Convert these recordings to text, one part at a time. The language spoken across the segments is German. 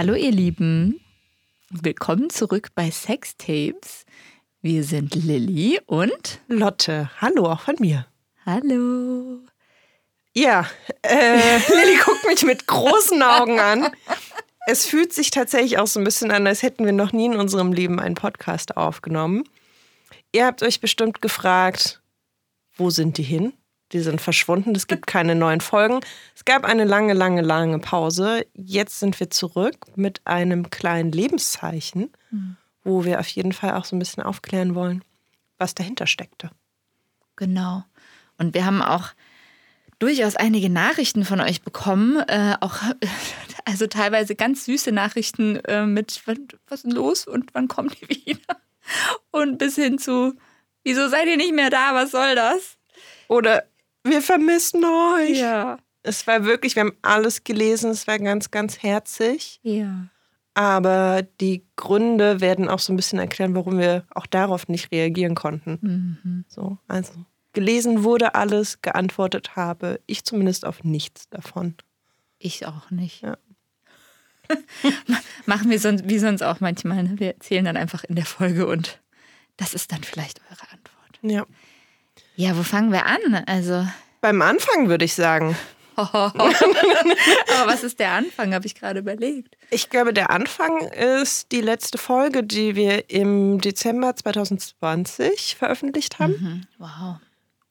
Hallo ihr Lieben, willkommen zurück bei Sextapes. Wir sind Lilly und Lotte. Hallo auch von mir. Hallo. Ja, äh, Lilly guckt mich mit großen Augen an. Es fühlt sich tatsächlich auch so ein bisschen an, als hätten wir noch nie in unserem Leben einen Podcast aufgenommen. Ihr habt euch bestimmt gefragt, wo sind die hin? Die sind verschwunden, es gibt keine neuen Folgen. Es gab eine lange, lange, lange Pause. Jetzt sind wir zurück mit einem kleinen Lebenszeichen, wo wir auf jeden Fall auch so ein bisschen aufklären wollen, was dahinter steckte. Genau. Und wir haben auch durchaus einige Nachrichten von euch bekommen, äh, auch also teilweise ganz süße Nachrichten äh, mit was ist los und wann kommen die wieder? Und bis hin zu wieso seid ihr nicht mehr da? Was soll das? Oder wir vermissen euch. Ja. Es war wirklich, wir haben alles gelesen, es war ganz, ganz herzig. Ja. Aber die Gründe werden auch so ein bisschen erklären, warum wir auch darauf nicht reagieren konnten. Mhm. So, also gelesen wurde alles, geantwortet habe ich zumindest auf nichts davon. Ich auch nicht. Ja. Machen wir sonst, wie sonst auch manchmal. Ne? Wir erzählen dann einfach in der Folge und das ist dann vielleicht eure Antwort. Ja. Ja, wo fangen wir an? Also. Beim Anfang würde ich sagen. Aber was ist der Anfang, habe ich gerade überlegt. Ich glaube, der Anfang ist die letzte Folge, die wir im Dezember 2020 veröffentlicht haben. Mhm. Wow.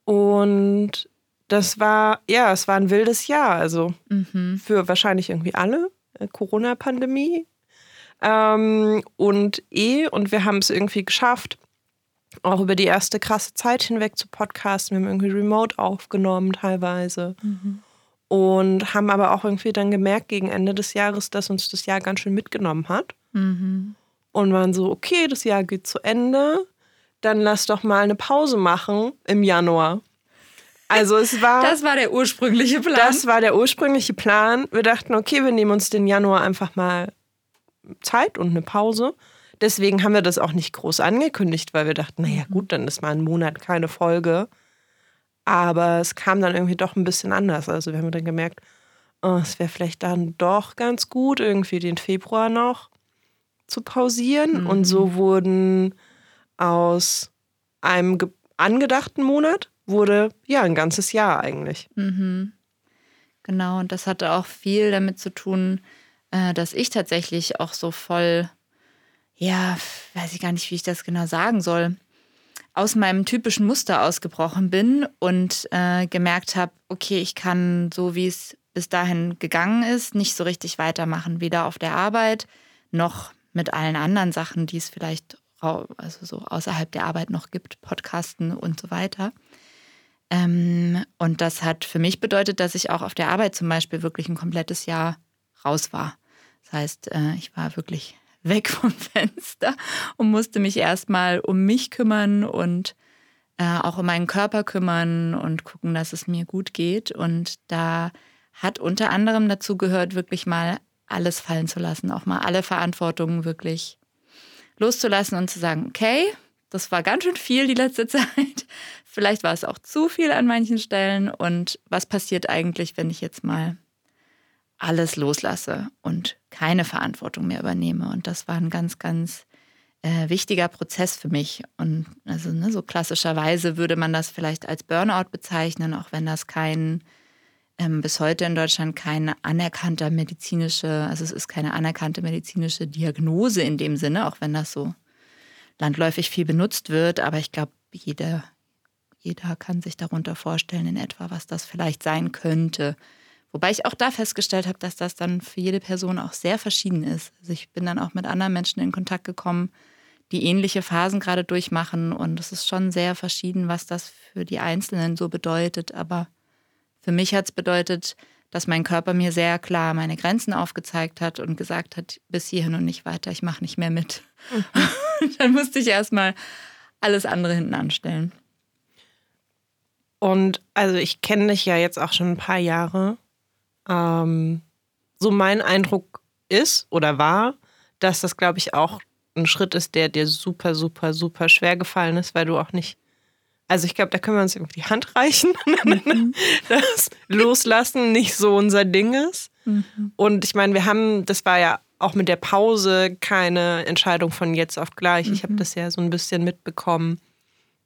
Und das war, ja, es war ein wildes Jahr. Also mhm. für wahrscheinlich irgendwie alle. Äh, Corona-Pandemie. Ähm, und eh, und wir haben es irgendwie geschafft, auch über die erste krasse Zeit hinweg zu podcasten. Wir haben irgendwie remote aufgenommen teilweise. Mhm. Und haben aber auch irgendwie dann gemerkt gegen Ende des Jahres, dass uns das Jahr ganz schön mitgenommen hat. Mhm. Und waren so, okay, das Jahr geht zu Ende. Dann lass doch mal eine Pause machen im Januar. Also es war. Das war der ursprüngliche Plan. Das war der ursprüngliche Plan. Wir dachten, okay, wir nehmen uns den Januar einfach mal Zeit und eine Pause. Deswegen haben wir das auch nicht groß angekündigt, weil wir dachten, naja Mhm. gut, dann ist mal ein Monat keine Folge. Aber es kam dann irgendwie doch ein bisschen anders. Also wir haben dann gemerkt, oh, es wäre vielleicht dann doch ganz gut, irgendwie den Februar noch zu pausieren. Mhm. Und so wurden aus einem ge- angedachten Monat wurde ja ein ganzes Jahr eigentlich. Mhm. Genau, und das hatte auch viel damit zu tun, äh, dass ich tatsächlich auch so voll, ja, weiß ich gar nicht, wie ich das genau sagen soll, aus meinem typischen Muster ausgebrochen bin und äh, gemerkt habe, okay, ich kann so, wie es bis dahin gegangen ist, nicht so richtig weitermachen, weder auf der Arbeit noch mit allen anderen Sachen, die es vielleicht also so außerhalb der Arbeit noch gibt, Podcasten und so weiter. Ähm, und das hat für mich bedeutet, dass ich auch auf der Arbeit zum Beispiel wirklich ein komplettes Jahr raus war. Das heißt, äh, ich war wirklich weg vom Fenster und musste mich erstmal um mich kümmern und äh, auch um meinen Körper kümmern und gucken, dass es mir gut geht. Und da hat unter anderem dazu gehört, wirklich mal alles fallen zu lassen, auch mal alle Verantwortungen wirklich loszulassen und zu sagen, okay, das war ganz schön viel die letzte Zeit. Vielleicht war es auch zu viel an manchen Stellen. Und was passiert eigentlich, wenn ich jetzt mal alles loslasse und keine Verantwortung mehr übernehme? Und das war ein ganz, ganz äh, wichtiger Prozess für mich. Und also ne, so klassischerweise würde man das vielleicht als Burnout bezeichnen, auch wenn das kein ähm, bis heute in Deutschland kein anerkannter medizinische, also es ist keine anerkannte medizinische Diagnose in dem Sinne, auch wenn das so landläufig viel benutzt wird. Aber ich glaube, jeder, jeder kann sich darunter vorstellen in etwa, was das vielleicht sein könnte. Wobei ich auch da festgestellt habe, dass das dann für jede Person auch sehr verschieden ist. Also ich bin dann auch mit anderen Menschen in Kontakt gekommen, die ähnliche Phasen gerade durchmachen. Und es ist schon sehr verschieden, was das für die Einzelnen so bedeutet. Aber für mich hat es bedeutet, dass mein Körper mir sehr klar meine Grenzen aufgezeigt hat und gesagt hat, bis hierhin und nicht weiter, ich mache nicht mehr mit. Dann musste ich erstmal alles andere hinten anstellen. Und also ich kenne dich ja jetzt auch schon ein paar Jahre. Ähm, so mein Eindruck ist oder war, dass das, glaube ich, auch ein Schritt ist, der dir super, super, super schwer gefallen ist, weil du auch nicht. Also ich glaube, da können wir uns irgendwie die Hand reichen, Mhm. dass Loslassen nicht so unser Ding ist. Mhm. Und ich meine, wir haben, das war ja auch mit der Pause keine Entscheidung von jetzt auf gleich. Mhm. Ich habe das ja so ein bisschen mitbekommen,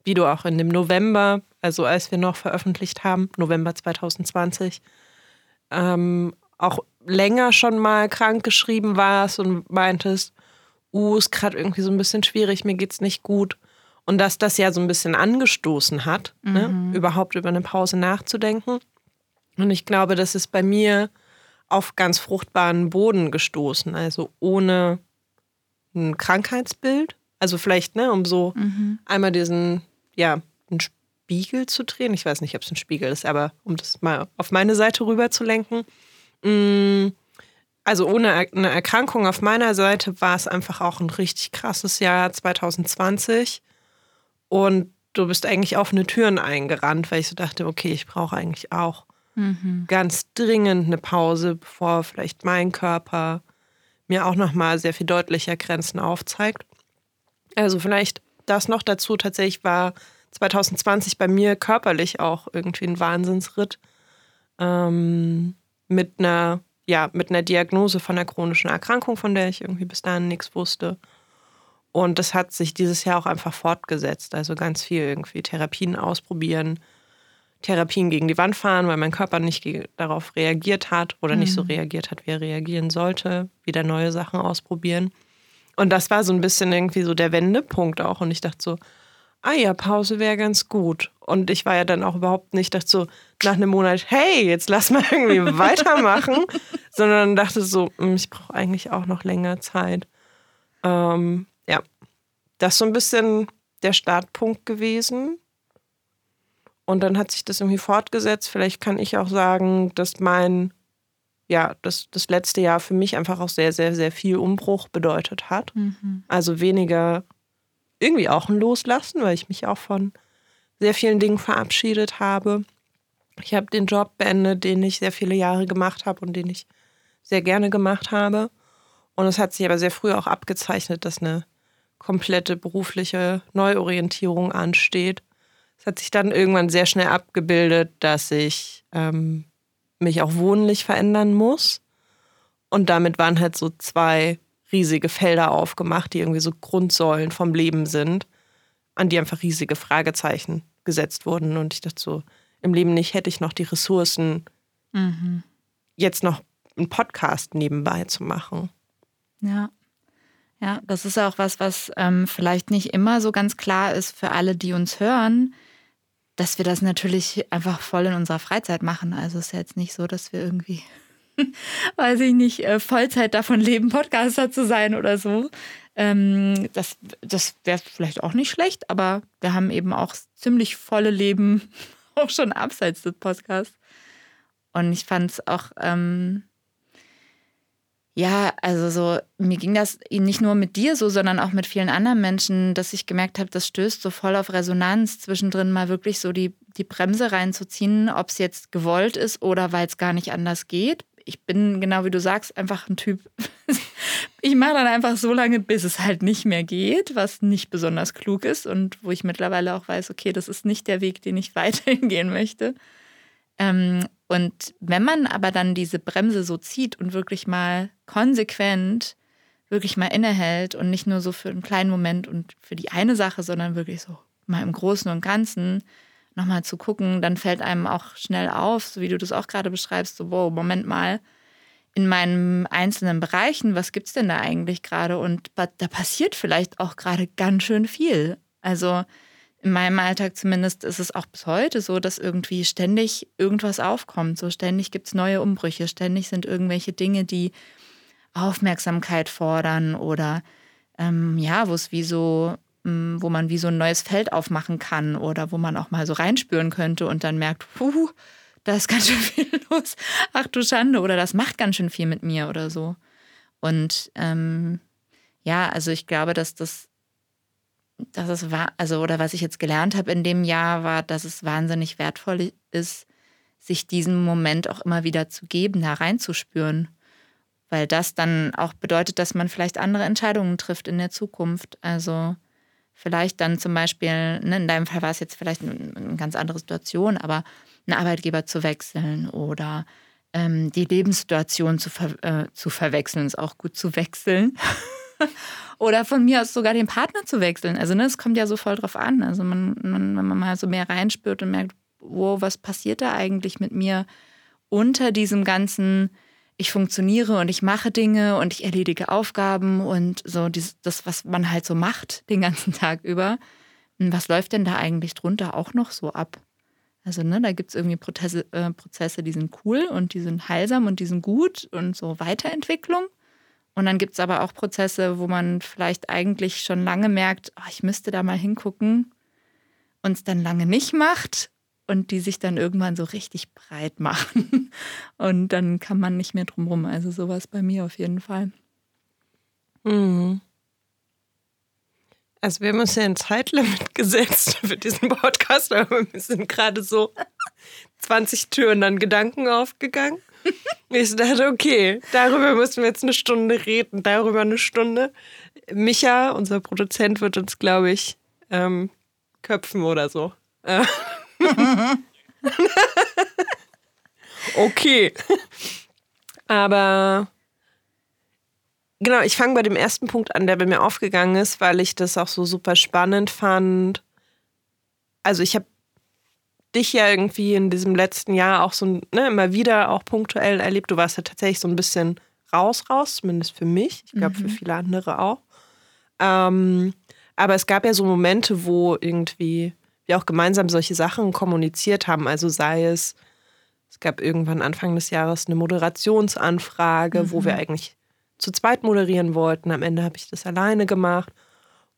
wie du auch in dem November, also als wir noch veröffentlicht haben, November 2020, ähm, auch länger schon mal krank geschrieben warst und meintest, uh, ist gerade irgendwie so ein bisschen schwierig, mir geht's nicht gut. Und dass das ja so ein bisschen angestoßen hat, ne? überhaupt über eine Pause nachzudenken. Und ich glaube, das ist bei mir auf ganz fruchtbaren Boden gestoßen, also ohne ein Krankheitsbild. Also vielleicht, ne, um so einmal diesen, ja, einen Spiegel zu drehen. Ich weiß nicht, ob es ein Spiegel ist, aber um das mal auf meine Seite rüber zu lenken. Mm, Also ohne eine Erkrankung auf meiner Seite war es einfach auch ein richtig krasses Jahr 2020. Und du bist eigentlich offene Türen eingerannt, weil ich so dachte, okay, ich brauche eigentlich auch ganz dringend eine Pause, bevor vielleicht mein Körper mir auch nochmal sehr viel deutlicher Grenzen aufzeigt. Also vielleicht das noch dazu. Tatsächlich war 2020 bei mir körperlich auch irgendwie ein Wahnsinnsritt ähm, mit einer ja mit einer Diagnose von einer chronischen Erkrankung, von der ich irgendwie bis dahin nichts wusste. Und das hat sich dieses Jahr auch einfach fortgesetzt. Also ganz viel irgendwie Therapien ausprobieren, Therapien gegen die Wand fahren, weil mein Körper nicht darauf reagiert hat oder nicht so reagiert hat, wie er reagieren sollte. Wieder neue Sachen ausprobieren. Und das war so ein bisschen irgendwie so der Wendepunkt auch. Und ich dachte so, ah ja, Pause wäre ganz gut. Und ich war ja dann auch überhaupt nicht, dachte so nach einem Monat, hey, jetzt lass mal irgendwie weitermachen, sondern dachte so, hm, ich brauche eigentlich auch noch länger Zeit. Ähm, ja, das ist so ein bisschen der Startpunkt gewesen. Und dann hat sich das irgendwie fortgesetzt. Vielleicht kann ich auch sagen, dass mein, ja, das, das letzte Jahr für mich einfach auch sehr, sehr, sehr viel Umbruch bedeutet hat. Also weniger irgendwie auch ein Loslassen, weil ich mich auch von sehr vielen Dingen verabschiedet habe. Ich habe den Job beendet, den ich sehr viele Jahre gemacht habe und den ich sehr gerne gemacht habe. Und es hat sich aber sehr früh auch abgezeichnet, dass eine komplette berufliche Neuorientierung ansteht. Es hat sich dann irgendwann sehr schnell abgebildet, dass ich ähm, mich auch wohnlich verändern muss. Und damit waren halt so zwei riesige Felder aufgemacht, die irgendwie so Grundsäulen vom Leben sind, an die einfach riesige Fragezeichen gesetzt wurden. Und ich dachte so, im Leben nicht hätte ich noch die Ressourcen, jetzt noch einen Podcast nebenbei zu machen. Ja. Ja, das ist auch was, was ähm, vielleicht nicht immer so ganz klar ist für alle, die uns hören, dass wir das natürlich einfach voll in unserer Freizeit machen. Also es ist ja jetzt nicht so, dass wir irgendwie, weiß ich nicht, äh, Vollzeit davon leben, Podcaster zu sein oder so. Ähm, das das wäre vielleicht auch nicht schlecht, aber wir haben eben auch ziemlich volle Leben, auch schon abseits des Podcasts. Und ich fand es auch, ähm, ja, also so, mir ging das nicht nur mit dir so, sondern auch mit vielen anderen Menschen, dass ich gemerkt habe, das stößt so voll auf Resonanz, zwischendrin mal wirklich so die, die Bremse reinzuziehen, ob es jetzt gewollt ist oder weil es gar nicht anders geht. Ich bin, genau wie du sagst, einfach ein Typ. Ich mache dann einfach so lange, bis es halt nicht mehr geht, was nicht besonders klug ist und wo ich mittlerweile auch weiß, okay, das ist nicht der Weg, den ich weiterhin gehen möchte. Ähm, und wenn man aber dann diese Bremse so zieht und wirklich mal konsequent, wirklich mal innehält und nicht nur so für einen kleinen Moment und für die eine Sache, sondern wirklich so mal im Großen und Ganzen nochmal zu gucken, dann fällt einem auch schnell auf, so wie du das auch gerade beschreibst, so, wow, Moment mal, in meinen einzelnen Bereichen, was gibt's denn da eigentlich gerade? Und da passiert vielleicht auch gerade ganz schön viel. Also in meinem Alltag zumindest ist es auch bis heute so, dass irgendwie ständig irgendwas aufkommt. So ständig gibt's neue Umbrüche, ständig sind irgendwelche Dinge, die Aufmerksamkeit fordern oder ähm, ja, wo es wie so, wo man wie so ein neues Feld aufmachen kann oder wo man auch mal so reinspüren könnte und dann merkt, puh, da ist ganz schön viel los. Ach du Schande, oder das macht ganz schön viel mit mir oder so. Und ähm, ja, also ich glaube, dass das, dass es war, also oder was ich jetzt gelernt habe in dem Jahr, war, dass es wahnsinnig wertvoll ist, sich diesen Moment auch immer wieder zu geben, da reinzuspüren. Weil das dann auch bedeutet, dass man vielleicht andere Entscheidungen trifft in der Zukunft. Also vielleicht dann zum Beispiel, ne, in deinem Fall war es jetzt vielleicht eine, eine ganz andere Situation, aber einen Arbeitgeber zu wechseln oder ähm, die Lebenssituation zu, ver äh, zu verwechseln, ist auch gut zu wechseln. Oder von mir aus sogar den Partner zu wechseln. Also, ne, es kommt ja so voll drauf an. Also, man, man, wenn man mal so mehr reinspürt und merkt, wow, was passiert da eigentlich mit mir unter diesem ganzen, ich funktioniere und ich mache Dinge und ich erledige Aufgaben und so das, was man halt so macht den ganzen Tag über. Was läuft denn da eigentlich drunter auch noch so ab? Also, ne, da gibt es irgendwie Prozesse, äh, Prozesse, die sind cool und die sind heilsam und die sind gut und so Weiterentwicklung. Und dann gibt es aber auch Prozesse, wo man vielleicht eigentlich schon lange merkt, oh, ich müsste da mal hingucken und es dann lange nicht macht und die sich dann irgendwann so richtig breit machen. Und dann kann man nicht mehr drumrum. Also sowas bei mir auf jeden Fall. Mhm. Also wir haben uns ja ein Zeitlimit gesetzt für diesen Podcast, aber wir sind gerade so 20 Türen an Gedanken aufgegangen. Ich dachte, okay, darüber müssen wir jetzt eine Stunde reden, darüber eine Stunde. Micha, unser Produzent, wird uns, glaube ich, ähm, köpfen oder so. Okay. Aber genau, ich fange bei dem ersten Punkt an, der bei mir aufgegangen ist, weil ich das auch so super spannend fand. Also ich habe dich ja irgendwie in diesem letzten Jahr auch so ne, immer wieder auch punktuell erlebt. Du warst ja tatsächlich so ein bisschen raus, raus, zumindest für mich. Ich glaube, mhm. für viele andere auch. Ähm, aber es gab ja so Momente, wo irgendwie wir auch gemeinsam solche Sachen kommuniziert haben. Also sei es, es gab irgendwann Anfang des Jahres eine Moderationsanfrage, mhm. wo wir mhm. eigentlich zu zweit moderieren wollten. Am Ende habe ich das alleine gemacht.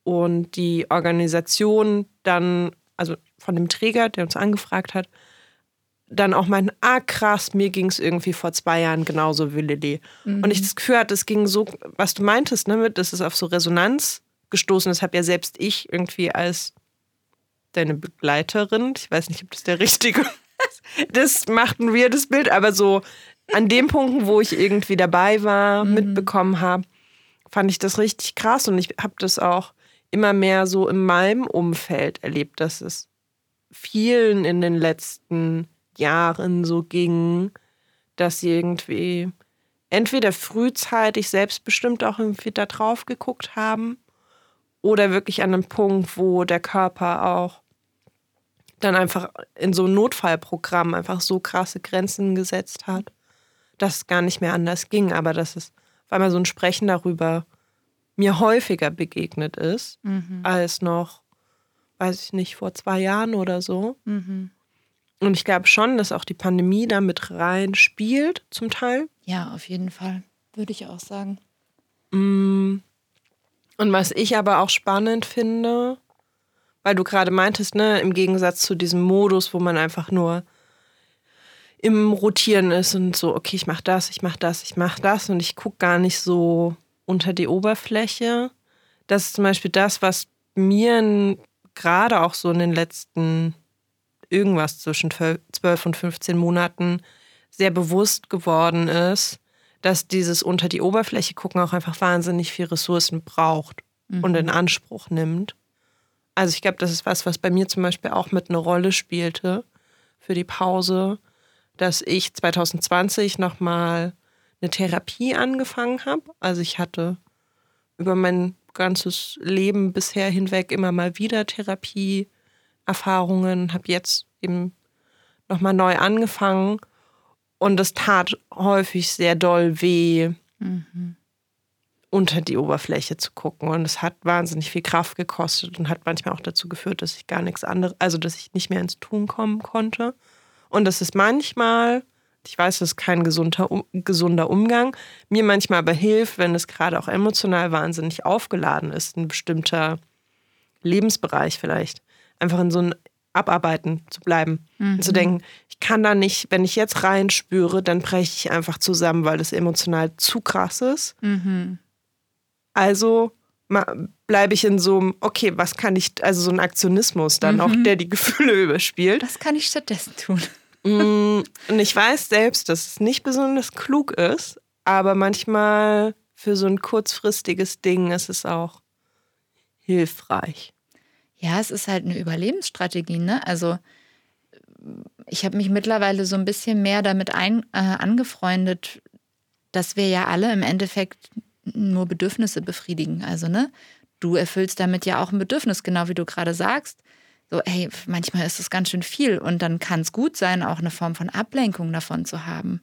Und die Organisation dann, also von dem Träger, der uns angefragt hat, dann auch meinen, ah krass, mir ging es irgendwie vor zwei Jahren genauso wie Lilly. Mhm. Und ich das Gefühl hatte, es ging so, was du meintest, ne, das ist auf so Resonanz gestoßen. Das habe ja selbst ich irgendwie als deine Begleiterin, ich weiß nicht, ob das der richtige ist, das macht ein weirdes Bild, aber so an den Punkten, wo ich irgendwie dabei war, mhm. mitbekommen habe, fand ich das richtig krass und ich habe das auch immer mehr so in meinem Umfeld erlebt, dass es vielen in den letzten Jahren so ging, dass sie irgendwie entweder frühzeitig selbstbestimmt auch irgendwie da drauf geguckt haben oder wirklich an einem Punkt, wo der Körper auch dann einfach in so ein Notfallprogramm einfach so krasse Grenzen gesetzt hat, dass es gar nicht mehr anders ging, aber dass es auf einmal so ein Sprechen darüber mir häufiger begegnet ist, mhm. als noch, weiß ich nicht, vor zwei Jahren oder so. Mhm. Und ich glaube schon, dass auch die Pandemie da mit rein spielt, zum Teil. Ja, auf jeden Fall, würde ich auch sagen. Mm. Und was ich aber auch spannend finde, weil du gerade meintest, ne, im Gegensatz zu diesem Modus, wo man einfach nur im Rotieren ist und so, okay, ich mach das, ich mach das, ich mach das und ich gucke gar nicht so unter die Oberfläche. Das ist zum Beispiel das, was mir gerade auch so in den letzten irgendwas zwischen 12 und 15 Monaten sehr bewusst geworden ist, dass dieses unter die Oberfläche gucken auch einfach wahnsinnig viel Ressourcen braucht mhm. und in Anspruch nimmt. Also ich glaube, das ist was, was bei mir zum Beispiel auch mit einer Rolle spielte für die Pause, dass ich 2020 nochmal eine Therapie angefangen habe. Also ich hatte über mein ganzes Leben bisher hinweg immer mal wieder Therapieerfahrungen, habe jetzt eben nochmal neu angefangen und es tat häufig sehr doll weh. Mhm unter die Oberfläche zu gucken. Und es hat wahnsinnig viel Kraft gekostet und hat manchmal auch dazu geführt, dass ich gar nichts anderes, also dass ich nicht mehr ins Tun kommen konnte. Und das ist manchmal, ich weiß, das ist kein gesunder, gesunder Umgang, mir manchmal aber hilft, wenn es gerade auch emotional wahnsinnig aufgeladen ist, ein bestimmter Lebensbereich vielleicht, einfach in so ein Abarbeiten zu bleiben. Mhm. Und zu denken, ich kann da nicht, wenn ich jetzt reinspüre, dann breche ich einfach zusammen, weil das emotional zu krass ist. Mhm. Also bleibe ich in so einem, okay, was kann ich, also so ein Aktionismus dann mhm. auch, der die Gefühle überspielt. Was kann ich stattdessen tun? Mm, und ich weiß selbst, dass es nicht besonders klug ist, aber manchmal für so ein kurzfristiges Ding ist es auch hilfreich. Ja, es ist halt eine Überlebensstrategie, ne? Also ich habe mich mittlerweile so ein bisschen mehr damit ein, äh, angefreundet, dass wir ja alle im Endeffekt nur Bedürfnisse befriedigen. Also, ne, du erfüllst damit ja auch ein Bedürfnis, genau wie du gerade sagst. So, hey, manchmal ist es ganz schön viel und dann kann es gut sein, auch eine Form von Ablenkung davon zu haben.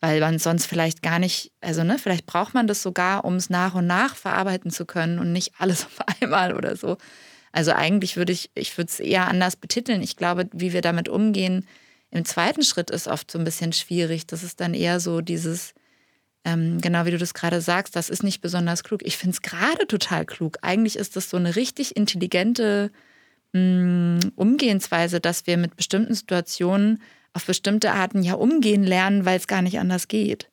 Weil man sonst vielleicht gar nicht, also ne, vielleicht braucht man das sogar, um es nach und nach verarbeiten zu können und nicht alles auf einmal oder so. Also eigentlich würde ich, ich würde es eher anders betiteln. Ich glaube, wie wir damit umgehen, im zweiten Schritt ist oft so ein bisschen schwierig. Das ist dann eher so dieses, ähm, genau wie du das gerade sagst, das ist nicht besonders klug. Ich finde es gerade total klug. Eigentlich ist das so eine richtig intelligente mh, mm, Umgehensweise, dass wir mit bestimmten Situationen auf bestimmte Arten ja umgehen lernen, weil es gar nicht anders geht.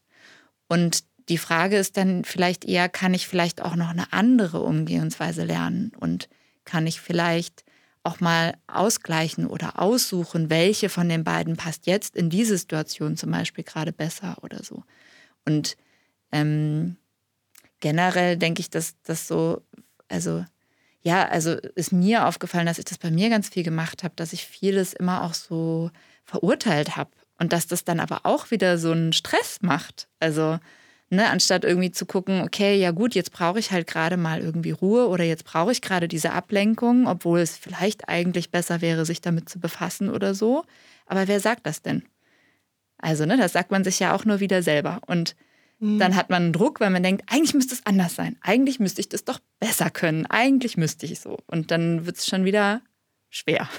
Und die Frage ist dann vielleicht eher, kann ich vielleicht auch noch eine andere Umgehensweise lernen und kann ich vielleicht auch mal ausgleichen oder aussuchen, welche von den beiden passt jetzt in diese Situation zum Beispiel gerade besser oder so. Und ähm, generell denke ich, dass das so, also ja, also ist mir aufgefallen, dass ich das bei mir ganz viel gemacht habe, dass ich vieles immer auch so verurteilt habe und dass das dann aber auch wieder so einen Stress macht. Also Ne, anstatt irgendwie zu gucken, okay, ja gut, jetzt brauche ich halt gerade mal irgendwie Ruhe oder jetzt brauche ich gerade diese Ablenkung, obwohl es vielleicht eigentlich besser wäre, sich damit zu befassen oder so. Aber wer sagt das denn? Also, ne, das sagt man sich ja auch nur wieder selber. Und mhm. dann hat man einen Druck, weil man denkt, eigentlich müsste es anders sein. Eigentlich müsste ich das doch besser können. Eigentlich müsste ich so. Und dann wird es schon wieder schwer.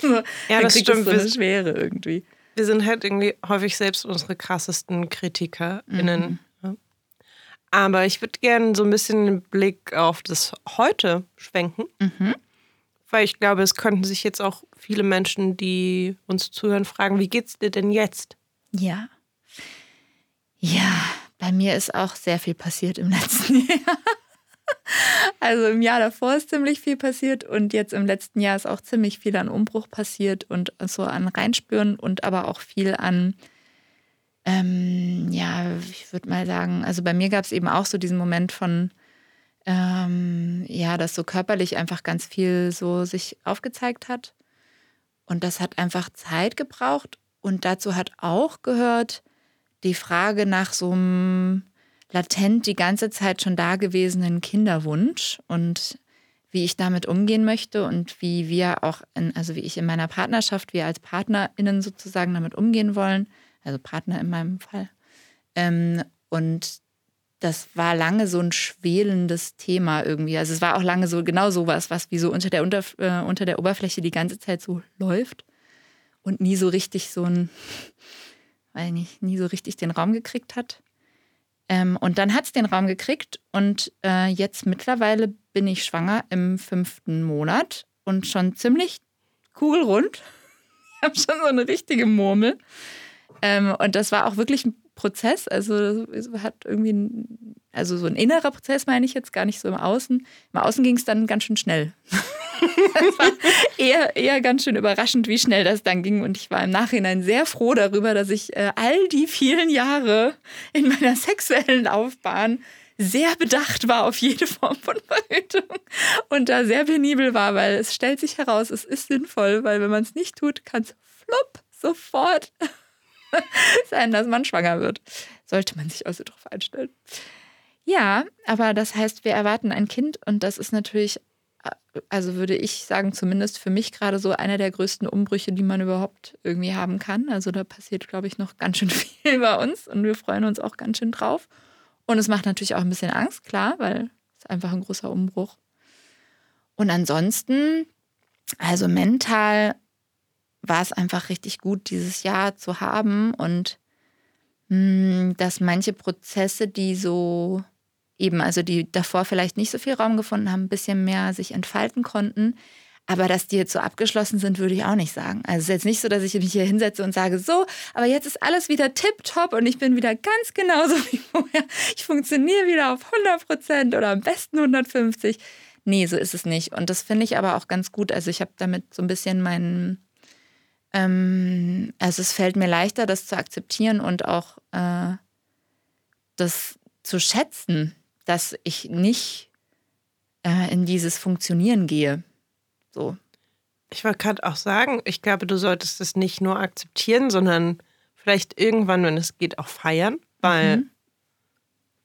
ja, das stimmt. so eine Schwere irgendwie. Wir sind halt irgendwie häufig selbst unsere krassesten KritikerInnen. Mhm. Aber ich würde gerne so ein bisschen den Blick auf das Heute schwenken. Mhm. Weil ich glaube, es könnten sich jetzt auch viele Menschen, die uns zuhören, fragen, wie geht's dir denn jetzt? Ja. Ja, bei mir ist auch sehr viel passiert im letzten Jahr. Also im Jahr davor ist ziemlich viel passiert und jetzt im letzten Jahr ist auch ziemlich viel an Umbruch passiert und so an Reinspüren und aber auch viel an ähm, ja, ich würde mal sagen, also bei mir gab es eben auch so diesen Moment von, ähm, ja, dass so körperlich einfach ganz viel so sich aufgezeigt hat. Und das hat einfach Zeit gebraucht. Und dazu hat auch gehört die Frage nach so einem latent die ganze Zeit schon dagewesenen Kinderwunsch und wie ich damit umgehen möchte und wie wir auch, in, also wie ich in meiner Partnerschaft, wir als PartnerInnen sozusagen damit umgehen wollen also Partner in meinem Fall. Ähm, und das war lange so ein schwelendes Thema irgendwie. Also es war auch lange so genau sowas, was wie so unter der, unter, äh, unter der Oberfläche die ganze Zeit so läuft und nie so richtig so ein, weil nicht, nie so richtig den Raum gekriegt hat. Ähm, und dann hat es den Raum gekriegt und äh, jetzt mittlerweile bin ich schwanger im fünften Monat und schon ziemlich kugelrund. Ich habe schon so eine richtige Murmel. Ähm, und das war auch wirklich ein Prozess. Also hat irgendwie, ein, also so ein innerer Prozess meine ich jetzt gar nicht so im Außen. Im Außen ging es dann ganz schön schnell. das war eher, eher ganz schön überraschend, wie schnell das dann ging. Und ich war im Nachhinein sehr froh darüber, dass ich äh, all die vielen Jahre in meiner sexuellen Laufbahn sehr bedacht war auf jede Form von Verhütung und da sehr penibel war, weil es stellt sich heraus, es ist sinnvoll, weil wenn man es nicht tut, kann es flupp sofort sein, dass man schwanger wird. Sollte man sich also darauf einstellen. Ja, aber das heißt, wir erwarten ein Kind und das ist natürlich, also würde ich sagen, zumindest für mich gerade so einer der größten Umbrüche, die man überhaupt irgendwie haben kann. Also da passiert, glaube ich, noch ganz schön viel bei uns und wir freuen uns auch ganz schön drauf. Und es macht natürlich auch ein bisschen Angst, klar, weil es einfach ein großer Umbruch. Und ansonsten, also mental war es einfach richtig gut, dieses Jahr zu haben und mh, hm, dass manche Prozesse, die so eben, also die davor vielleicht nicht so viel Raum gefunden haben, ein bisschen mehr sich entfalten konnten. Aber dass die jetzt so abgeschlossen sind, würde ich auch nicht sagen. Also es ist jetzt nicht so, dass ich mich hier hinsetze und sage, so, aber jetzt ist alles wieder tipptopp und ich bin wieder ganz genauso wie vorher. Ich funktioniere wieder auf 100 Prozent oder am besten 150. Nee, so ist es nicht. Und das finde ich aber auch ganz gut. Also ich habe damit so ein bisschen meinen ähm, also es fällt mir leichter, das zu akzeptieren und auch äh, das zu schätzen, dass ich nicht äh, in dieses Funktionieren gehe. So. Ich wollte gerade auch sagen, ich glaube, du solltest es nicht nur akzeptieren, sondern vielleicht irgendwann, wenn es geht, auch feiern, weil mhm.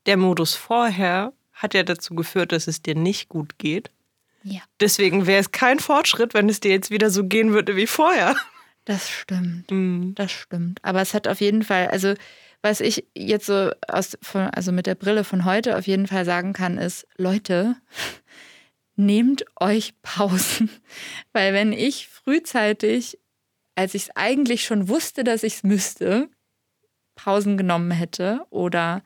der Modus vorher hat ja dazu geführt, dass es dir nicht gut geht. Ja. Deswegen wäre es kein Fortschritt, wenn es dir jetzt wieder so gehen würde wie vorher. Das stimmt. Mhm. Das stimmt. Aber es hat auf jeden Fall, also was ich jetzt so aus, also mit der Brille von heute auf jeden Fall sagen kann, ist, Leute, nehmt euch Pausen. Weil wenn ich frühzeitig, als ich es eigentlich schon wusste, dass ich es müsste, Pausen genommen hätte oder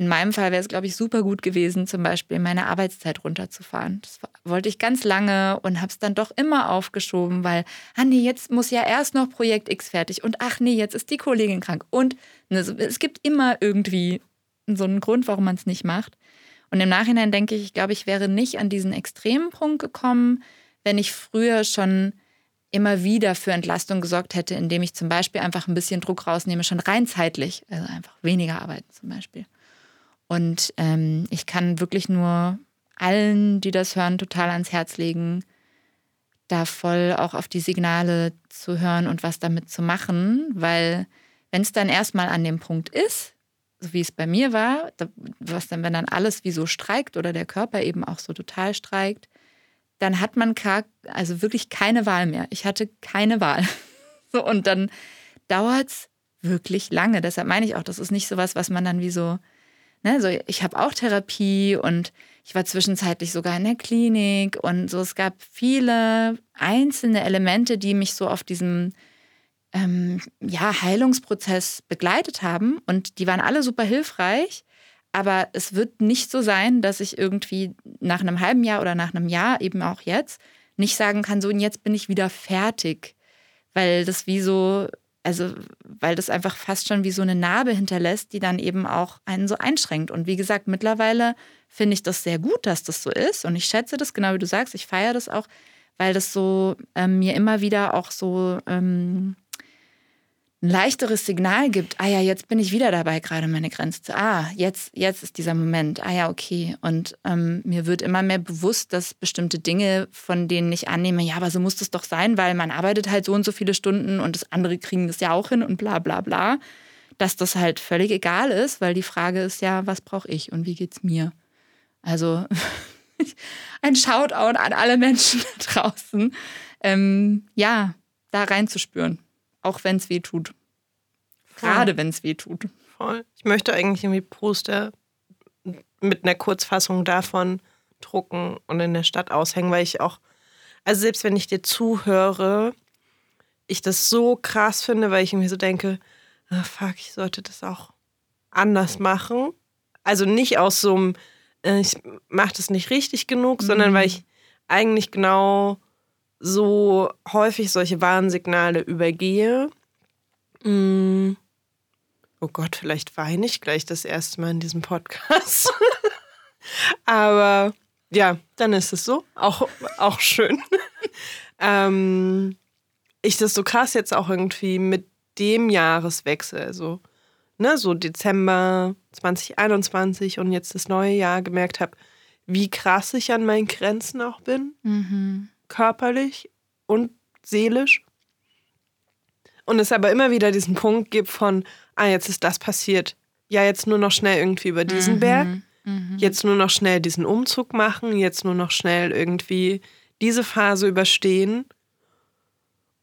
in meinem Fall wäre es, glaube ich, super gut gewesen, zum Beispiel meine Arbeitszeit runterzufahren. Das wollte ich ganz lange und habe es dann doch immer aufgeschoben, weil, ah nee, jetzt muss ja erst noch Projekt X fertig und ach nee, jetzt ist die Kollegin krank. Und ne, es gibt immer irgendwie so einen Grund, warum man es nicht macht. Und im Nachhinein denke ich, ich glaube, ich wäre nicht an diesen extremen Punkt gekommen, wenn ich früher schon immer wieder für Entlastung gesorgt hätte, indem ich zum Beispiel einfach ein bisschen Druck rausnehme, schon rein zeitlich, also einfach weniger arbeiten zum Beispiel. Und ähm, ich kann wirklich nur allen, die das hören, total ans Herz legen, da voll auch auf die Signale zu hören und was damit zu machen, weil wenn es dann erstmal an dem Punkt ist, so wie es bei mir war, was dann, wenn dann alles wie so streikt oder der Körper eben auch so total streikt, dann hat man also wirklich keine Wahl mehr. Ich hatte keine Wahl. So, und dann dauert es wirklich lange. Deshalb meine ich auch, das ist nicht so was, was man dann wie so, ne, so ich habe auch Therapie und ich war zwischenzeitlich sogar in der Klinik und so. Es gab viele einzelne Elemente, die mich so auf diesem ähm, ja, Heilungsprozess begleitet haben und die waren alle super hilfreich. Aber es wird nicht so sein, dass ich irgendwie nach einem halben Jahr oder nach einem Jahr, eben auch jetzt, nicht sagen kann, so und jetzt bin ich wieder fertig. Weil das wie so, also weil das einfach fast schon wie so eine Narbe hinterlässt, die dann eben auch einen so einschränkt. Und wie gesagt, mittlerweile finde ich das sehr gut, dass das so ist. Und ich schätze das, genau wie du sagst, ich feiere das auch, weil das so ähm, mir immer wieder auch so ähm, ein leichteres Signal gibt, ah ja, jetzt bin ich wieder dabei, gerade meine Grenze zu, ah, jetzt, jetzt ist dieser Moment, ah ja, okay. Und ähm, mir wird immer mehr bewusst, dass bestimmte Dinge, von denen ich annehme, ja, aber so muss das doch sein, weil man arbeitet halt so und so viele Stunden und das andere kriegen das ja auch hin und bla bla bla, dass das halt völlig egal ist, weil die Frage ist ja, was brauche ich und wie geht's mir? Also ein Shoutout an alle Menschen da draußen. Ähm, ja, da reinzuspüren auch wenn es weh tut. Gerade wenn es weh tut. Voll. Ich möchte eigentlich irgendwie Poster mit einer Kurzfassung davon drucken und in der Stadt aushängen, weil ich auch, also selbst wenn ich dir zuhöre, ich das so krass finde, weil ich mir so denke, ah, fuck, ich sollte das auch anders machen. Also nicht aus so einem, äh, ich mache das nicht richtig genug, mhm. sondern weil ich eigentlich genau so häufig solche Warnsignale übergehe. Mm. Oh Gott, vielleicht weine ich gleich das erste Mal in diesem Podcast. Aber ja, dann ist es so. Auch, auch schön. ähm, ich das so krass jetzt auch irgendwie mit dem Jahreswechsel, also ne, so Dezember 2021 und jetzt das neue Jahr gemerkt habe, wie krass ich an meinen Grenzen auch bin. Mhm körperlich und seelisch. Und es aber immer wieder diesen Punkt gibt von, ah, jetzt ist das passiert. Ja, jetzt nur noch schnell irgendwie über diesen mhm, Berg. Mhm. Jetzt nur noch schnell diesen Umzug machen. Jetzt nur noch schnell irgendwie diese Phase überstehen.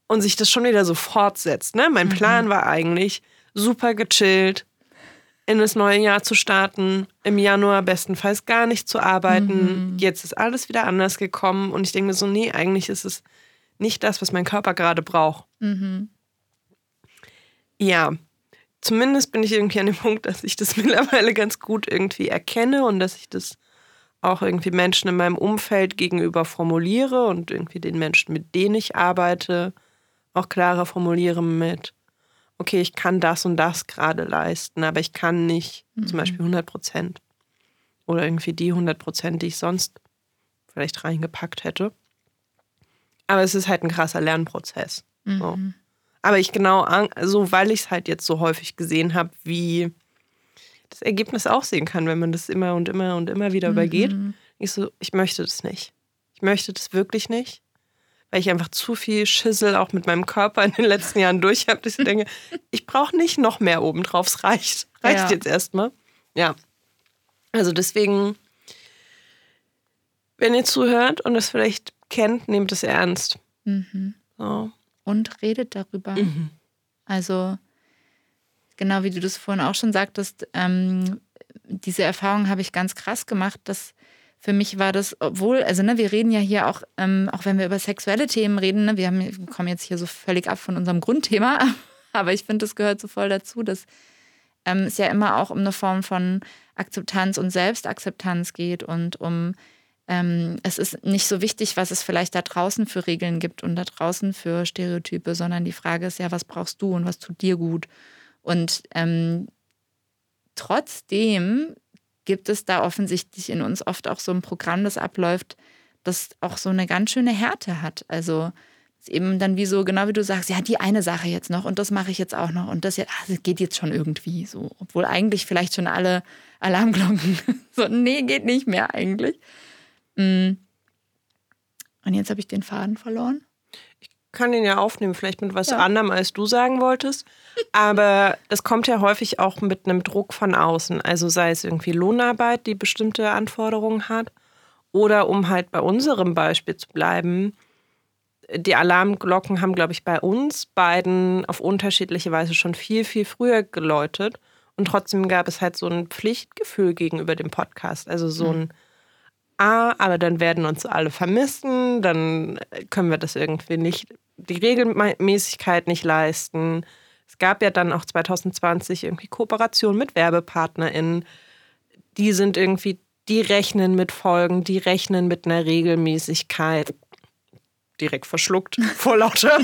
Und sich das schon wieder so fortsetzt. Ne? Mein mhm. Plan war eigentlich, super gechillt, in das neue Jahr zu starten, im Januar bestenfalls gar nicht zu arbeiten. Mhm. Jetzt ist alles wieder anders gekommen und ich denke mir so, nee, eigentlich ist es nicht das, was mein Körper gerade braucht. Mhm. Ja, zumindest bin ich irgendwie an dem Punkt, dass ich das mittlerweile ganz gut irgendwie erkenne und dass ich das auch irgendwie Menschen in meinem Umfeld gegenüber formuliere und irgendwie den Menschen, mit denen ich arbeite, auch klarer formuliere mit, okay, ich kann das und das gerade leisten, aber ich kann nicht mhm. zum Beispiel 100 Prozent oder irgendwie die 100 Prozent, die ich sonst vielleicht reingepackt hätte. Aber es ist halt ein krasser Lernprozess. Mhm. So. Aber ich genau, so weil ich es halt jetzt so häufig gesehen habe, wie das Ergebnis aussehen kann, wenn man das immer und immer und immer wieder mhm. übergeht. Ich so, ich möchte das nicht. Ich möchte das wirklich nicht. Weil ich einfach zu viel Schissel auch mit meinem Körper in den letzten Jahren durch habe, dass ich denke, ich brauche nicht noch mehr obendrauf. Es reicht. Reicht ja. jetzt erstmal. Ja. Also deswegen, wenn ihr zuhört und es vielleicht kennt, nehmt es ernst. Mhm. So. Und redet darüber. Mhm. Also, genau wie du das vorhin auch schon sagtest, ähm, diese Erfahrung habe ich ganz krass gemacht, dass für mich war das, obwohl, also ne, wir reden ja hier auch, ähm, auch wenn wir über sexuelle Themen reden, ne, wir, haben, wir kommen jetzt hier so völlig ab von unserem Grundthema, aber ich finde, das gehört so voll dazu, dass ähm, es ja immer auch um eine Form von Akzeptanz und Selbstakzeptanz geht und um ähm, es ist nicht so wichtig, was es vielleicht da draußen für Regeln gibt und da draußen für Stereotype, sondern die Frage ist ja, was brauchst du und was tut dir gut? Und ähm, trotzdem gibt es da offensichtlich in uns oft auch so ein Programm, das abläuft, das auch so eine ganz schöne Härte hat. Also eben dann wie so, genau wie du sagst, ja, die eine Sache jetzt noch und das mache ich jetzt auch noch und das, jetzt, ach, das geht jetzt schon irgendwie so. Obwohl eigentlich vielleicht schon alle Alarmglocken so, nee, geht nicht mehr eigentlich. Mm. Und jetzt habe ich den Faden verloren kann den ja aufnehmen, vielleicht mit was ja. anderem, als du sagen wolltest. Aber es kommt ja häufig auch mit einem Druck von außen. Also sei es irgendwie Lohnarbeit, die bestimmte Anforderungen hat. Oder um halt bei unserem Beispiel zu bleiben, die Alarmglocken haben, glaube ich, bei uns beiden auf unterschiedliche Weise schon viel, viel früher geläutet. Und trotzdem gab es halt so ein Pflichtgefühl gegenüber dem Podcast. Also so ein, mhm. Ah, aber dann werden uns alle vermissen, dann können wir das irgendwie nicht die Regelmäßigkeit nicht leisten. Es gab ja dann auch 2020 irgendwie Kooperation mit WerbepartnerInnen. Die sind irgendwie, die rechnen mit Folgen, die rechnen mit einer Regelmäßigkeit. Direkt verschluckt vor lauter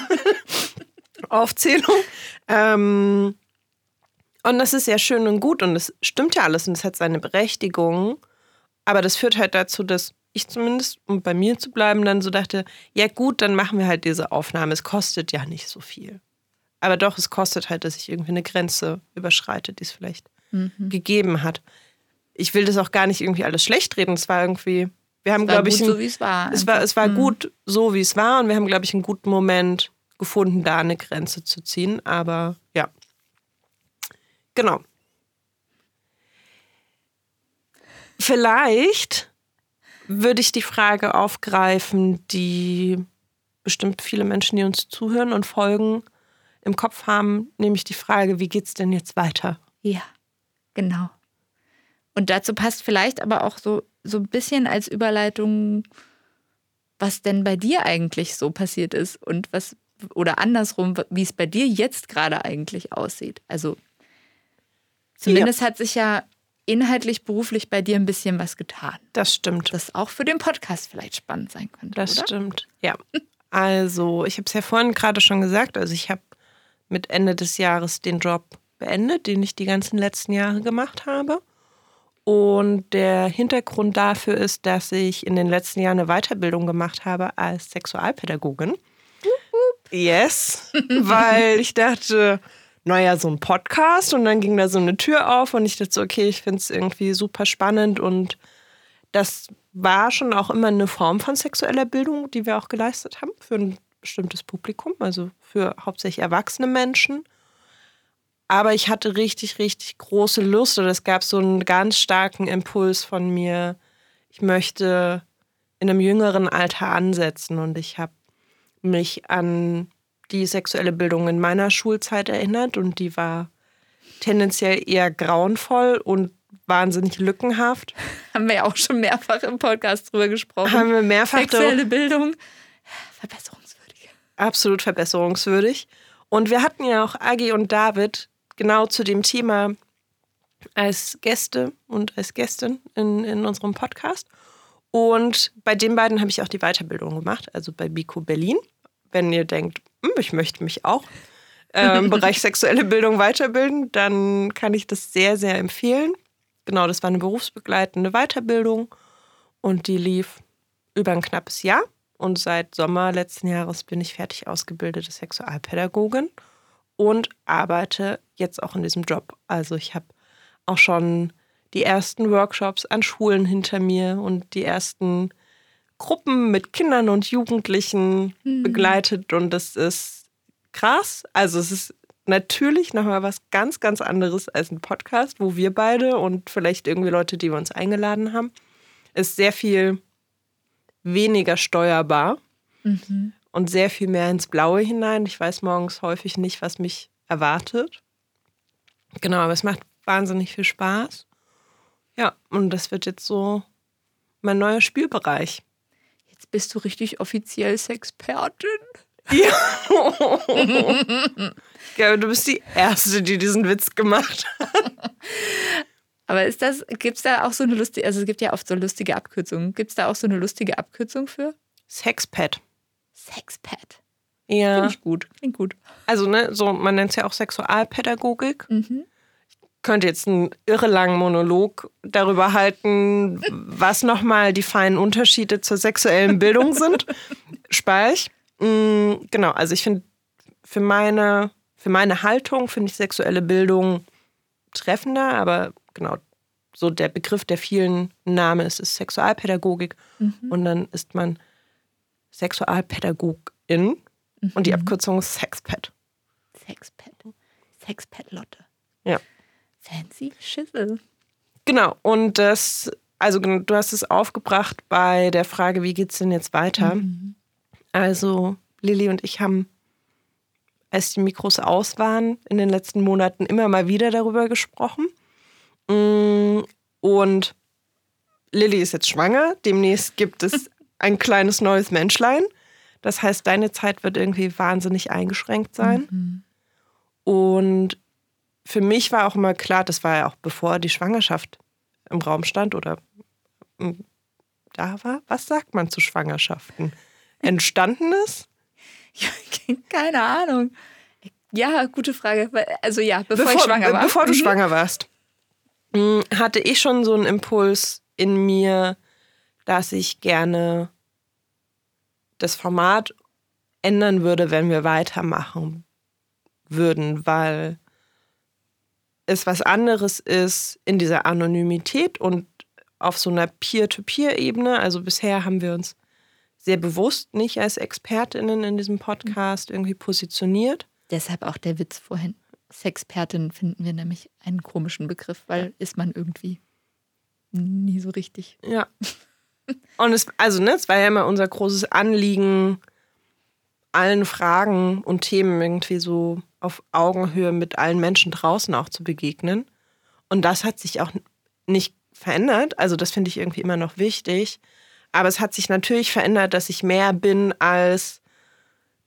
Aufzählung. Ähm, und das ist ja schön und gut und es stimmt ja alles und es hat seine Berechtigung. Aber das führt halt dazu, dass ich zumindest, um bei mir zu bleiben, dann so dachte, ja gut, dann machen wir halt diese Aufnahme. Es kostet ja nicht so viel. Aber doch, es kostet halt, dass ich irgendwie eine Grenze überschreite, die es vielleicht mhm. gegeben hat. Ich will das auch gar nicht irgendwie alles schlecht reden. Es war irgendwie, wir haben, glaube ich, ein, so wie es war. Es war, es war mhm. gut so, wie es war. Und wir haben, glaube ich, einen guten Moment gefunden, da eine Grenze zu ziehen. Aber ja. Genau. Vielleicht würde ich die Frage aufgreifen, die bestimmt viele Menschen, die uns zuhören und folgen, im Kopf haben, nämlich die Frage, wie geht es denn jetzt weiter? Ja, genau. Und dazu passt vielleicht aber auch so, so ein bisschen als Überleitung, was denn bei dir eigentlich so passiert ist und was, oder andersrum, wie es bei dir jetzt gerade eigentlich aussieht. Also zumindest ja. hat sich ja inhaltlich, beruflich bei dir ein bisschen was getan. Das stimmt. Das auch für den Podcast vielleicht spannend sein könnte. Das oder? stimmt, ja. Also, ich habe es ja vorhin gerade schon gesagt, also ich habe mit Ende des Jahres den Job beendet, den ich die ganzen letzten Jahre gemacht habe. Und der Hintergrund dafür ist, dass ich in den letzten Jahren eine Weiterbildung gemacht habe als Sexualpädagogin. Yes, weil ich dachte, naja, so ein Podcast und dann ging da so eine Tür auf und ich dachte so, okay, ich finde es irgendwie super spannend und das war schon auch immer eine Form von sexueller Bildung, die wir auch geleistet haben für ein bestimmtes Publikum, also für hauptsächlich erwachsene Menschen. Aber ich hatte richtig, richtig große Lust oder es gab so einen ganz starken Impuls von mir, ich möchte in einem jüngeren Alter ansetzen und ich habe mich an die sexuelle Bildung in meiner Schulzeit erinnert und die war tendenziell eher grauenvoll und wahnsinnig lückenhaft. Haben wir ja auch schon mehrfach im Podcast drüber gesprochen. Haben wir mehrfach Sexuelle Bildung, verbesserungswürdig. Absolut verbesserungswürdig. Und wir hatten ja auch Agi und David genau zu dem Thema als Gäste und als Gästin in, in unserem Podcast. Und bei den beiden habe ich auch die Weiterbildung gemacht, also bei Biko Berlin. Wenn ihr denkt, hm, ich möchte mich auch äh, im Bereich sexuelle Bildung weiterbilden, dann kann ich das sehr, sehr empfehlen. Genau, das war eine berufsbegleitende Weiterbildung und die lief über ein knappes Jahr. Und seit Sommer letzten Jahres bin ich fertig ausgebildete Sexualpädagogin und arbeite jetzt auch in diesem Job. Also ich habe auch schon die ersten Workshops an Schulen hinter mir und die ersten Gruppen mit Kindern und Jugendlichen Mhm. begleitet und das ist krass. Also es ist natürlich nochmal was ganz, ganz anderes als ein Podcast, wo wir beide und vielleicht irgendwie Leute, die wir uns eingeladen haben, ist sehr viel weniger steuerbar Mhm. und sehr viel mehr ins Blaue hinein. Ich weiß morgens häufig nicht, was mich erwartet. Genau, aber es macht wahnsinnig viel Spaß. Ja, und das wird jetzt so mein neuer Spielbereich. Jetzt bist du richtig offiziell Sexpertin. Ja, du bist die Erste, die diesen Witz gemacht hat. Aber ist das, gibt es da auch so eine lustige, also es gibt ja oft so lustige Abkürzungen. Gibt es da auch so eine lustige Abkürzung für? Sexpad. Sexpad. Ja. Finde ich gut. Klingt gut. Also, ne, so, man nennt es ja auch Sexualpädagogik. Mhm. Könnte jetzt einen irre langen Monolog darüber halten, was nochmal die feinen Unterschiede zur sexuellen Bildung sind. Speich. Mm, Genau, also ich finde, für meine, für meine Haltung finde ich sexuelle Bildung treffender, aber genau, so der Begriff, der vielen Name ist, ist Sexualpädagogik. Und dann ist man Sexualpädagogin und die Abkürzung ist Sexpad. Sexpad. Sexpad Lotte. Ja. Fancy Schissel. Genau, und das, also genau, du hast es aufgebracht bei der Frage, wie geht's denn jetzt weiter? Also, Lilly und ich haben, als die Mikros aus waren, in den letzten Monaten immer mal wieder darüber gesprochen. Mm, Und Lilly ist jetzt schwanger. Demnächst gibt es ein kleines neues Menschlein. Das heißt, deine Zeit wird irgendwie wahnsinnig eingeschränkt sein. Und für mich war auch immer klar, das war ja auch bevor die Schwangerschaft im Raum stand oder mm, da war. Was sagt man zu Schwangerschaften? Entstandenes? Keine Ahnung. Ja, gute Frage. Also ja, bevor, ich schwanger war. Bevor du Mhm. schwanger warst, mm, hatte ich schon so einen Impuls in mir, dass ich gerne das Format ändern würde, wenn wir weitermachen würden, weil es was anderes ist in dieser Anonymität und auf so einer Peer-to-Peer-Ebene. Also bisher haben wir uns sehr bewusst nicht als Expertinnen in diesem Podcast irgendwie positioniert. Deshalb auch der Witz vorhin. Sexpertin finden wir nämlich einen komischen Begriff, weil ist man irgendwie nie so richtig. Ja. Und es, also, ne, es war ja immer unser großes Anliegen, allen Fragen und Themen irgendwie so auf Augenhöhe mit allen Menschen draußen auch zu begegnen. Und das hat sich auch nicht verändert. Also, das finde ich irgendwie immer noch wichtig. Aber es hat sich natürlich verändert, dass ich mehr bin als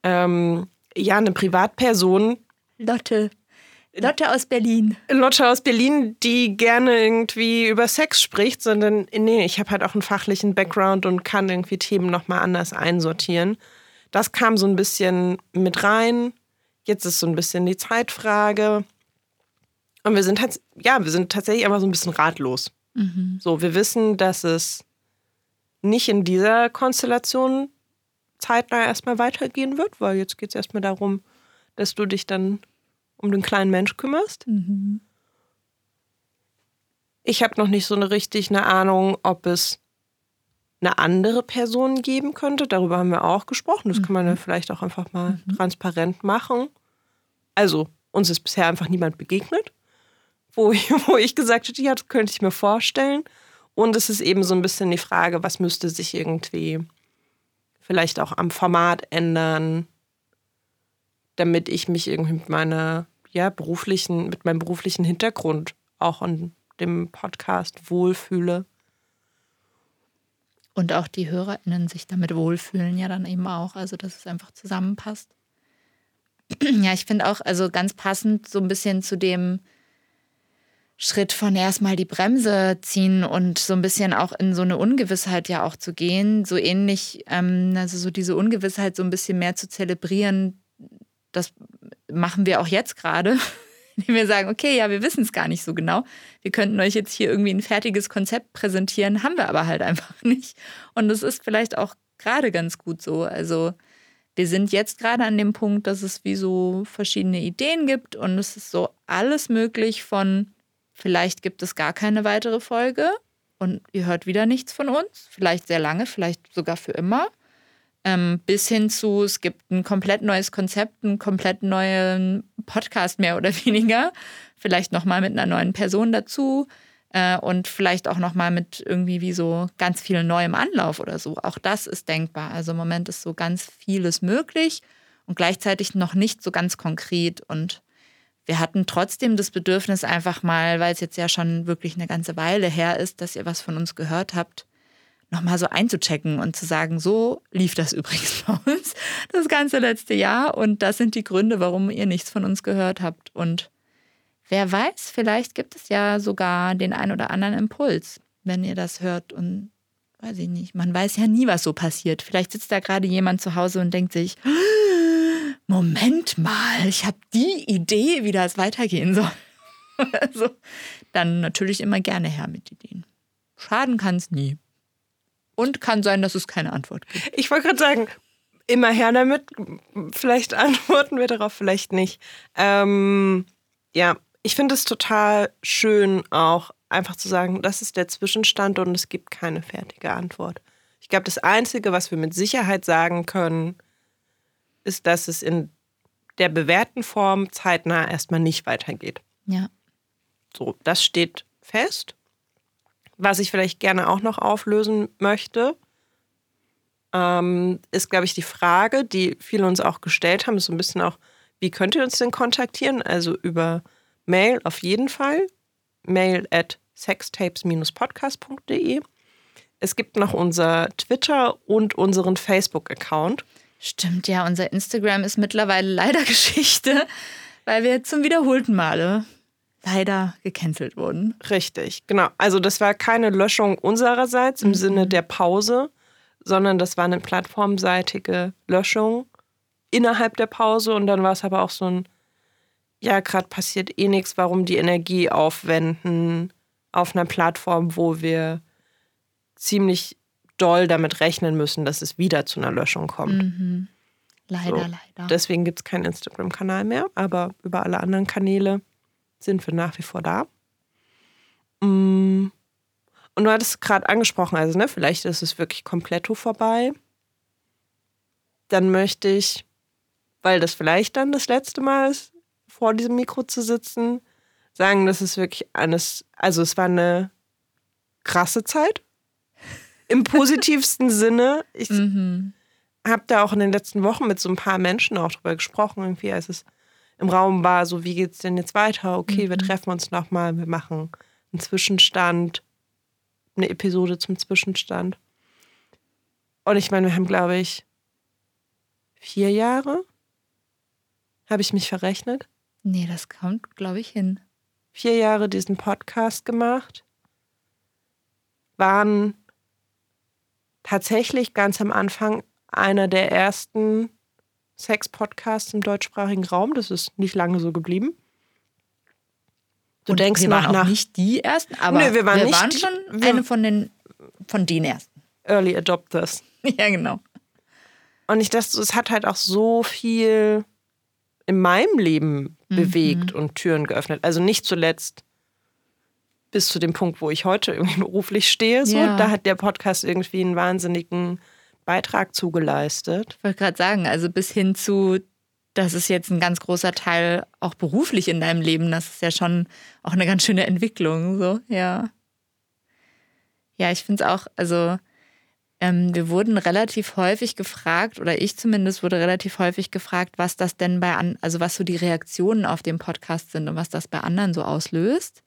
ähm, ja, eine Privatperson, Lotte. Lotte aus Berlin. Lotte aus Berlin, die gerne irgendwie über Sex spricht, sondern nee, ich habe halt auch einen fachlichen Background und kann irgendwie Themen nochmal anders einsortieren. Das kam so ein bisschen mit rein. Jetzt ist so ein bisschen die Zeitfrage. Und wir sind ja, wir sind tatsächlich einfach so ein bisschen ratlos. So, wir wissen, dass es nicht in dieser Konstellation zeitnah erstmal weitergehen wird, weil jetzt geht es erstmal darum, dass du dich dann um den kleinen Mensch kümmerst. Ich habe noch nicht so eine richtig eine Ahnung, ob es eine andere Person geben könnte. Darüber haben wir auch gesprochen. Das kann man ja vielleicht auch einfach mal transparent machen. Also, uns ist bisher einfach niemand begegnet, wo ich, wo ich gesagt hätte, ja, das könnte ich mir vorstellen. Und es ist eben so ein bisschen die Frage, was müsste sich irgendwie vielleicht auch am Format ändern, damit ich mich irgendwie mit meiner ja, beruflichen, mit meinem beruflichen Hintergrund auch an dem Podcast wohlfühle. Und auch die HörerInnen sich damit wohlfühlen, ja dann eben auch. Also, dass es einfach zusammenpasst. Ja, ich finde auch, also ganz passend so ein bisschen zu dem Schritt von erstmal die Bremse ziehen und so ein bisschen auch in so eine Ungewissheit ja auch zu gehen. So ähnlich, ähm, also so diese Ungewissheit so ein bisschen mehr zu zelebrieren, das machen wir auch jetzt gerade, indem wir sagen, okay, ja, wir wissen es gar nicht so genau. Wir könnten euch jetzt hier irgendwie ein fertiges Konzept präsentieren, haben wir aber halt einfach nicht. Und das ist vielleicht auch gerade ganz gut so. Also wir sind jetzt gerade an dem Punkt, dass es wie so verschiedene Ideen gibt und es ist so alles möglich von vielleicht gibt es gar keine weitere Folge und ihr hört wieder nichts von uns. Vielleicht sehr lange, vielleicht sogar für immer. Ähm, bis hin zu, es gibt ein komplett neues Konzept, einen komplett neuen Podcast mehr oder weniger. Vielleicht nochmal mit einer neuen Person dazu äh, und vielleicht auch nochmal mit irgendwie wie so ganz viel neuem Anlauf oder so. Auch das ist denkbar. Also im Moment ist so ganz vieles möglich und gleichzeitig noch nicht so ganz konkret. Und wir hatten trotzdem das Bedürfnis, einfach mal, weil es jetzt ja schon wirklich eine ganze Weile her ist, dass ihr was von uns gehört habt, nochmal so einzuchecken und zu sagen, so lief das übrigens bei uns das ganze letzte Jahr und das sind die Gründe, warum ihr nichts von uns gehört habt. Und wer weiß, vielleicht gibt es ja sogar den ein oder anderen Impuls, wenn ihr das hört und weiß ich nicht, man weiß ja nie, was so passiert. Vielleicht sitzt da gerade jemand zu Hause und denkt sich, Moment mal, ich habe die Idee, wie das weitergehen soll. also, dann natürlich immer gerne her mit Ideen. Schaden kann es nie. Und kann sein, dass es keine Antwort gibt. Ich wollte gerade sagen, immer her damit. Vielleicht antworten wir darauf, vielleicht nicht. Ähm, ja, ich finde es total schön, auch einfach zu sagen, das ist der Zwischenstand und es gibt keine fertige Antwort. Ich glaube, das Einzige, was wir mit Sicherheit sagen können, ist, dass es in der bewährten Form zeitnah erstmal nicht weitergeht. Ja. So, das steht fest. Was ich vielleicht gerne auch noch auflösen möchte, ähm, ist, glaube ich, die Frage, die viele uns auch gestellt haben, ist so ein bisschen auch, wie könnt ihr uns denn kontaktieren? Also über Mail auf jeden Fall. Mail at sextapes-podcast.de. Es gibt noch unser Twitter und unseren Facebook-Account. Stimmt, ja, unser Instagram ist mittlerweile leider Geschichte, weil wir zum wiederholten Male leider gecancelt wurden. Richtig, genau. Also das war keine Löschung unsererseits im mhm. Sinne der Pause, sondern das war eine plattformseitige Löschung innerhalb der Pause und dann war es aber auch so ein, ja, gerade passiert eh nichts, warum die Energie aufwenden auf einer Plattform, wo wir ziemlich doll damit rechnen müssen, dass es wieder zu einer Löschung kommt. Mhm. Leider, so. leider. Deswegen gibt es keinen Instagram-Kanal mehr, aber über alle anderen Kanäle sind wir nach wie vor da. Mm. Und du hattest gerade angesprochen, also ne, vielleicht ist es wirklich komplett vorbei. Dann möchte ich, weil das vielleicht dann das letzte Mal ist, vor diesem Mikro zu sitzen, sagen, dass es wirklich eines, also es war eine krasse Zeit im positivsten Sinne. Ich mhm. habe da auch in den letzten Wochen mit so ein paar Menschen auch drüber gesprochen, irgendwie, als es im Raum war, so wie geht es denn jetzt weiter? Okay, mhm. wir treffen uns nochmal, wir machen einen Zwischenstand, eine Episode zum Zwischenstand. Und ich meine, wir haben, glaube ich, vier Jahre. Habe ich mich verrechnet? Nee, das kommt, glaube ich, hin. Vier Jahre diesen Podcast gemacht. Waren tatsächlich ganz am Anfang einer der ersten Sex-Podcasts im deutschsprachigen Raum. Das ist nicht lange so geblieben. Du Und denkst wir nach, waren nach nicht die ersten, aber nee, wir waren, wir waren schon eine von den von den ersten. Early Adopters. Ja, genau. Und ich dachte, es hat halt auch so viel in meinem Leben mhm. bewegt und Türen geöffnet. Also nicht zuletzt bis zu dem Punkt, wo ich heute irgendwie beruflich stehe. So, ja. da hat der Podcast irgendwie einen wahnsinnigen Beitrag zugeleistet. Ich wollte gerade sagen, also bis hin zu, das ist jetzt ein ganz großer Teil auch beruflich in deinem Leben. Das ist ja schon auch eine ganz schöne Entwicklung. So, ja. Ja, ich finde es auch, also ähm, wir wurden relativ häufig gefragt, oder ich zumindest wurde relativ häufig gefragt, was das denn bei an, also was so die Reaktionen auf dem Podcast sind und was das bei anderen so auslöst.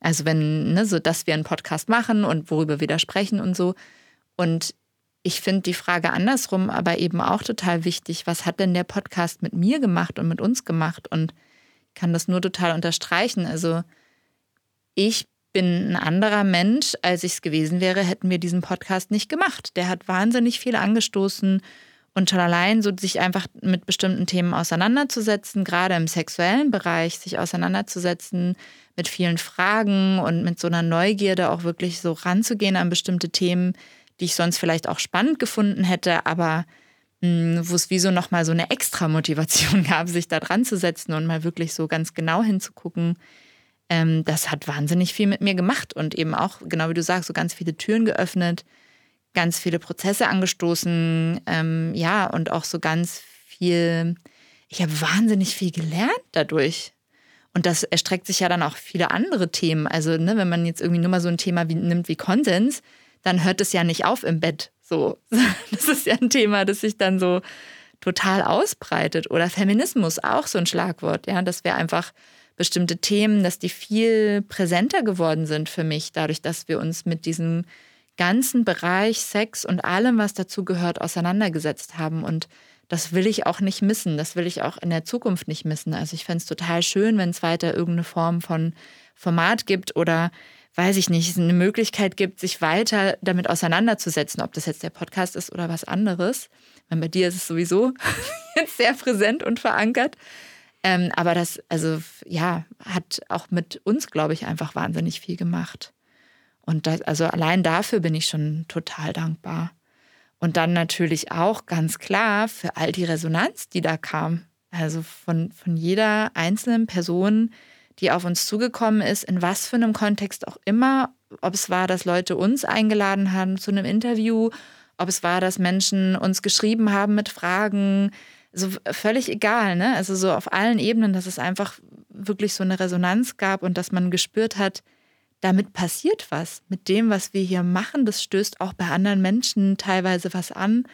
Also wenn, ne, so dass wir einen Podcast machen und worüber wir da sprechen und so. Und ich finde die Frage andersrum aber eben auch total wichtig. Was hat denn der Podcast mit mir gemacht und mit uns gemacht? Und ich kann das nur total unterstreichen. Also ich bin ein anderer Mensch, als ich es gewesen wäre, hätten wir diesen Podcast nicht gemacht. Der hat wahnsinnig viel angestoßen und schon allein so sich einfach mit bestimmten Themen auseinanderzusetzen, gerade im sexuellen Bereich, sich auseinanderzusetzen mit vielen Fragen und mit so einer Neugierde auch wirklich so ranzugehen an bestimmte Themen, die ich sonst vielleicht auch spannend gefunden hätte, aber hm, wo es wie so nochmal so eine extra Motivation gab, sich da dran zu setzen und mal wirklich so ganz genau hinzugucken. ähm, das hat wahnsinnig viel mit mir gemacht und eben auch, genau wie du sagst, so ganz viele Türen geöffnet, ganz viele Prozesse angestoßen, ähm, ja, und auch so ganz viel, ich habe wahnsinnig viel gelernt dadurch. Und das erstreckt sich ja dann auch viele andere Themen. Also, ne, wenn man jetzt irgendwie nur mal so ein Thema wie, nimmt wie Konsens, dann hört es ja nicht auf im Bett. So, das ist ja ein Thema, das sich dann so total ausbreitet. Oder Feminismus, auch so ein Schlagwort, ja, dass wir einfach bestimmte Themen, dass die viel präsenter geworden sind für mich, dadurch, dass wir uns mit diesem ganzen Bereich Sex und allem, was dazu gehört, auseinandergesetzt haben. Und das will ich auch nicht missen. Das will ich auch in der Zukunft nicht missen. Also ich fände es total schön, wenn es weiter irgendeine Form von Format gibt oder weiß ich nicht, es eine Möglichkeit gibt, sich weiter damit auseinanderzusetzen, ob das jetzt der Podcast ist oder was anderes. Weil bei dir ist es sowieso sehr präsent und verankert. Ähm, aber das, also ja, hat auch mit uns, glaube ich, einfach wahnsinnig viel gemacht. Und das, also allein dafür bin ich schon total dankbar. Und dann natürlich auch ganz klar für all die Resonanz, die da kam. Also von, von jeder einzelnen Person, die auf uns zugekommen ist, in was für einem Kontext auch immer, ob es war, dass Leute uns eingeladen haben zu einem Interview, ob es war, dass Menschen uns geschrieben haben mit Fragen, so völlig egal, ne? Also so auf allen Ebenen, dass es einfach wirklich so eine Resonanz gab und dass man gespürt hat, damit passiert was. Mit dem, was wir hier machen, das stößt auch bei anderen Menschen teilweise was an.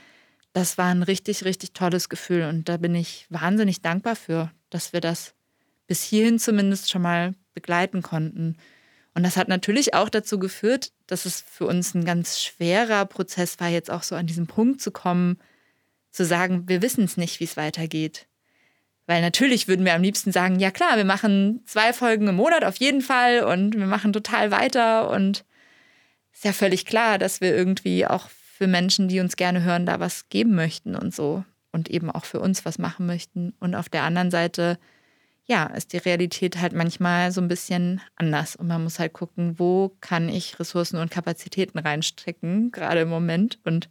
Das war ein richtig, richtig tolles Gefühl und da bin ich wahnsinnig dankbar für, dass wir das bis hierhin zumindest schon mal begleiten konnten. Und das hat natürlich auch dazu geführt, dass es für uns ein ganz schwerer Prozess war, jetzt auch so an diesen Punkt zu kommen, zu sagen, wir wissen es nicht, wie es weitergeht. Weil natürlich würden wir am liebsten sagen, ja klar, wir machen zwei Folgen im Monat auf jeden Fall und wir machen total weiter und ist ja völlig klar, dass wir irgendwie auch für Menschen, die uns gerne hören, da was geben möchten und so und eben auch für uns was machen möchten. Und auf der anderen Seite, ja, ist die Realität halt manchmal so ein bisschen anders und man muss halt gucken, wo kann ich Ressourcen und Kapazitäten reinstecken, gerade im Moment. Und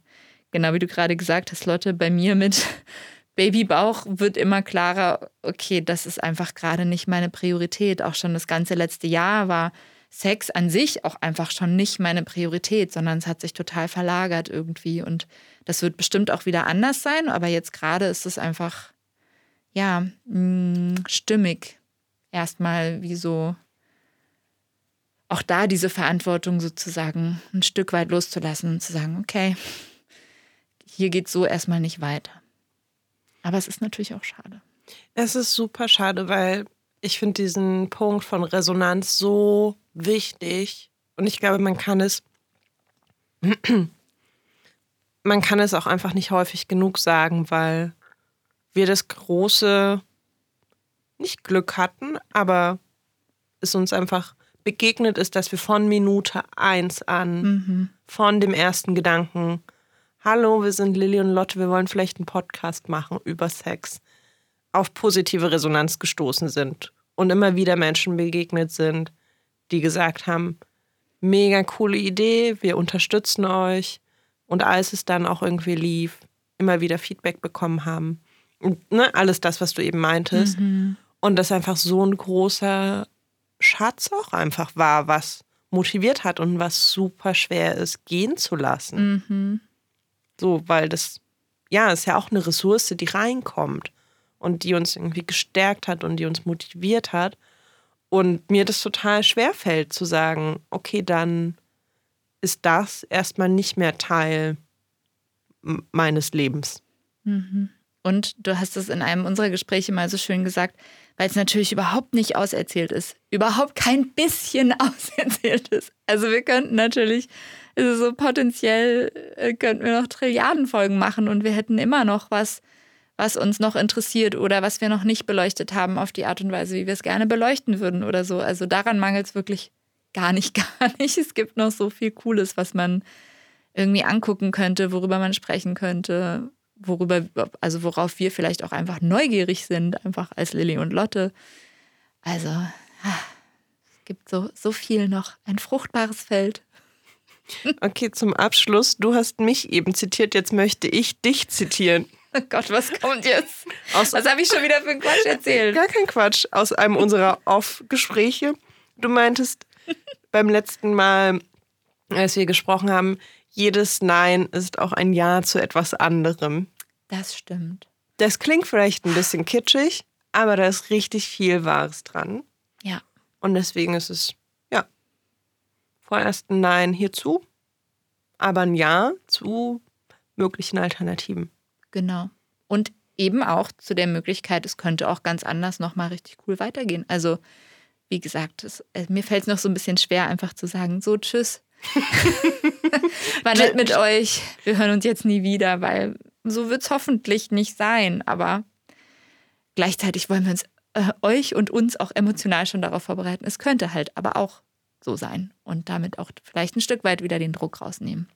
genau wie du gerade gesagt hast, Lotte, bei mir mit Babybauch wird immer klarer, okay, das ist einfach gerade nicht meine Priorität. Auch schon das ganze letzte Jahr war Sex an sich auch einfach schon nicht meine Priorität, sondern es hat sich total verlagert irgendwie. Und das wird bestimmt auch wieder anders sein, aber jetzt gerade ist es einfach, ja, mh, mm, stimmig. Erstmal wie so auch da diese Verantwortung sozusagen ein Stück weit loszulassen und zu sagen, okay, hier geht so erstmal nicht weiter. Aber es ist natürlich auch schade. Es ist super schade, weil ich finde diesen Punkt von Resonanz so wichtig. Und ich glaube, man kann es, man kann es auch einfach nicht häufig genug sagen, weil wir das große, nicht Glück hatten, aber es uns einfach begegnet ist, dass wir von Minute eins an, mhm. von dem ersten Gedanken Hallo, wir sind Lilly und Lotte, wir wollen vielleicht einen Podcast machen über Sex, auf positive Resonanz gestoßen sind und immer wieder Menschen begegnet sind, die gesagt haben, mega coole Idee, wir unterstützen euch und als es dann auch irgendwie lief, immer wieder Feedback bekommen haben. Ne, alles das, was du eben meintest. Mhm. Und das einfach so ein großer Schatz auch einfach war, was motiviert hat und was super schwer ist, gehen zu lassen. Mhm. So, weil das, ja, ist ja auch eine Ressource, die reinkommt und die uns irgendwie gestärkt hat und die uns motiviert hat. Und mir das total schwer fällt zu sagen, okay, dann ist das erstmal nicht mehr Teil meines Lebens. Mhm. Und du hast es in einem unserer Gespräche mal so schön gesagt, weil es natürlich überhaupt nicht auserzählt ist. Überhaupt kein bisschen auserzählt ist. Also wir könnten natürlich also so potenziell äh, könnten wir noch Trilliarden Folgen machen und wir hätten immer noch was, was uns noch interessiert oder was wir noch nicht beleuchtet haben auf die Art und Weise, wie wir es gerne beleuchten würden oder so. Also daran mangelt es wirklich gar nicht, gar nicht. Es gibt noch so viel Cooles, was man irgendwie angucken könnte, worüber man sprechen könnte, worüber, also worauf wir vielleicht auch einfach neugierig sind, einfach als Lilly und Lotte. Also, ah, es gibt so, so viel noch, ein fruchtbares Feld. Okay, zum Abschluss. Du hast mich eben zitiert, jetzt möchte ich dich zitieren. Oh Gott, was kommt jetzt? Aus was habe ich schon wieder für einen Quatsch erzählt? Gar kein Quatsch. Aus einem unserer Off-Gespräche. du meintest beim letzten Mal, als wir gesprochen haben, jedes Nein ist auch ein Ja zu etwas anderem. Das stimmt. Das klingt vielleicht ein bisschen kitschig, aber da ist richtig viel Wahres dran. Ja. Und deswegen ist es, ja, vorerst ein Nein hierzu, aber ein Ja zu möglichen Alternativen. Genau. Und eben auch zu der Möglichkeit, es könnte auch ganz anders nochmal richtig cool weitergehen. Also, wie gesagt, es, äh, mir fällt es noch so ein bisschen schwer, einfach zu sagen, so, tschüss. War nett mit euch. Wir hören uns jetzt nie wieder, weil so wird es hoffentlich nicht sein. Aber gleichzeitig wollen wir uns, äh, euch und uns auch emotional schon darauf vorbereiten. Es könnte halt aber auch so sein und damit auch vielleicht ein Stück weit wieder den Druck rausnehmen.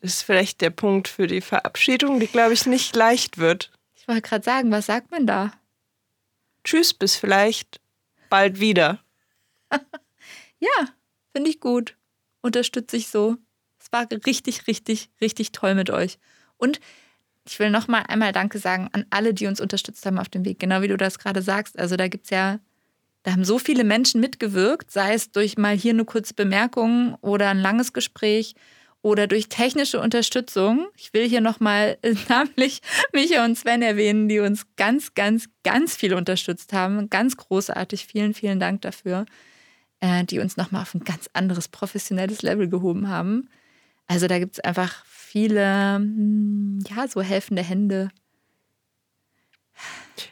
Das ist vielleicht der Punkt für die Verabschiedung, die, glaube ich, nicht leicht wird. Ich wollte gerade sagen, was sagt man da? Tschüss, bis vielleicht bald wieder. ja, finde ich gut. Unterstütze ich so. War richtig, richtig, richtig toll mit euch. Und ich will noch mal einmal Danke sagen an alle, die uns unterstützt haben auf dem Weg. Genau wie du das gerade sagst. Also da gibt es ja, da haben so viele Menschen mitgewirkt, sei es durch mal hier eine kurze Bemerkung oder ein langes Gespräch oder durch technische Unterstützung. Ich will hier nochmal namentlich Micha und Sven erwähnen, die uns ganz, ganz, ganz viel unterstützt haben. Ganz großartig. Vielen, vielen Dank dafür. Äh, die uns nochmal auf ein ganz anderes professionelles Level gehoben haben. Also da gibt es einfach viele, hm, ja, so helfende Hände.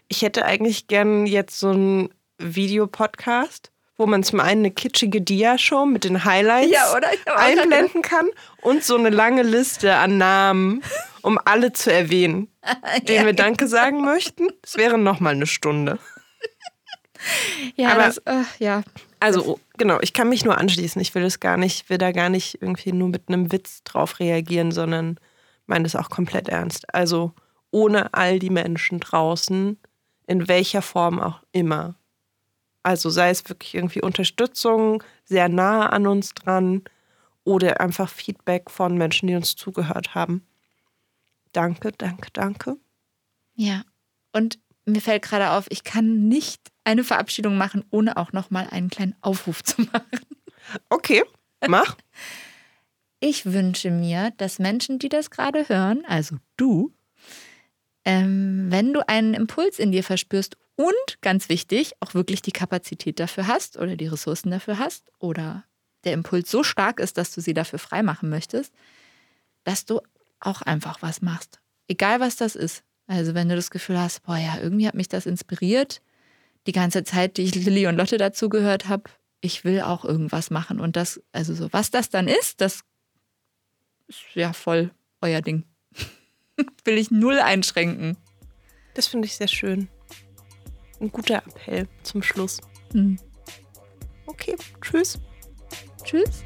Ich hätte eigentlich gern jetzt so einen Videopodcast wo man zum einen eine kitschige Dia-Show mit den Highlights ja, einblenden kann und so eine lange Liste an Namen, um alle zu erwähnen, denen ja. wir Danke sagen möchten. Es wäre nochmal eine Stunde. Ja, Aber, das, äh, ja. Also genau, ich kann mich nur anschließen. Ich will das gar nicht, will da gar nicht irgendwie nur mit einem Witz drauf reagieren, sondern meine das auch komplett ernst. Also ohne all die Menschen draußen, in welcher Form auch immer, also sei es wirklich irgendwie Unterstützung, sehr nah an uns dran oder einfach Feedback von Menschen, die uns zugehört haben. Danke, danke, danke. Ja, und mir fällt gerade auf, ich kann nicht eine Verabschiedung machen, ohne auch noch mal einen kleinen Aufruf zu machen. Okay, mach. Ich wünsche mir, dass Menschen, die das gerade hören, also du, ähm, wenn du einen Impuls in dir verspürst und ganz wichtig, auch wirklich die Kapazität dafür hast oder die Ressourcen dafür hast oder der Impuls so stark ist, dass du sie dafür freimachen möchtest, dass du auch einfach was machst. Egal was das ist. Also wenn du das Gefühl hast, boah ja, irgendwie hat mich das inspiriert, die ganze Zeit, die ich Lilly und Lotte dazugehört habe, ich will auch irgendwas machen. Und das, also so, was das dann ist, das ist ja voll euer Ding. will ich null einschränken. Das finde ich sehr schön. Ein guter Appell zum Schluss. Mhm. Okay, tschüss. Tschüss.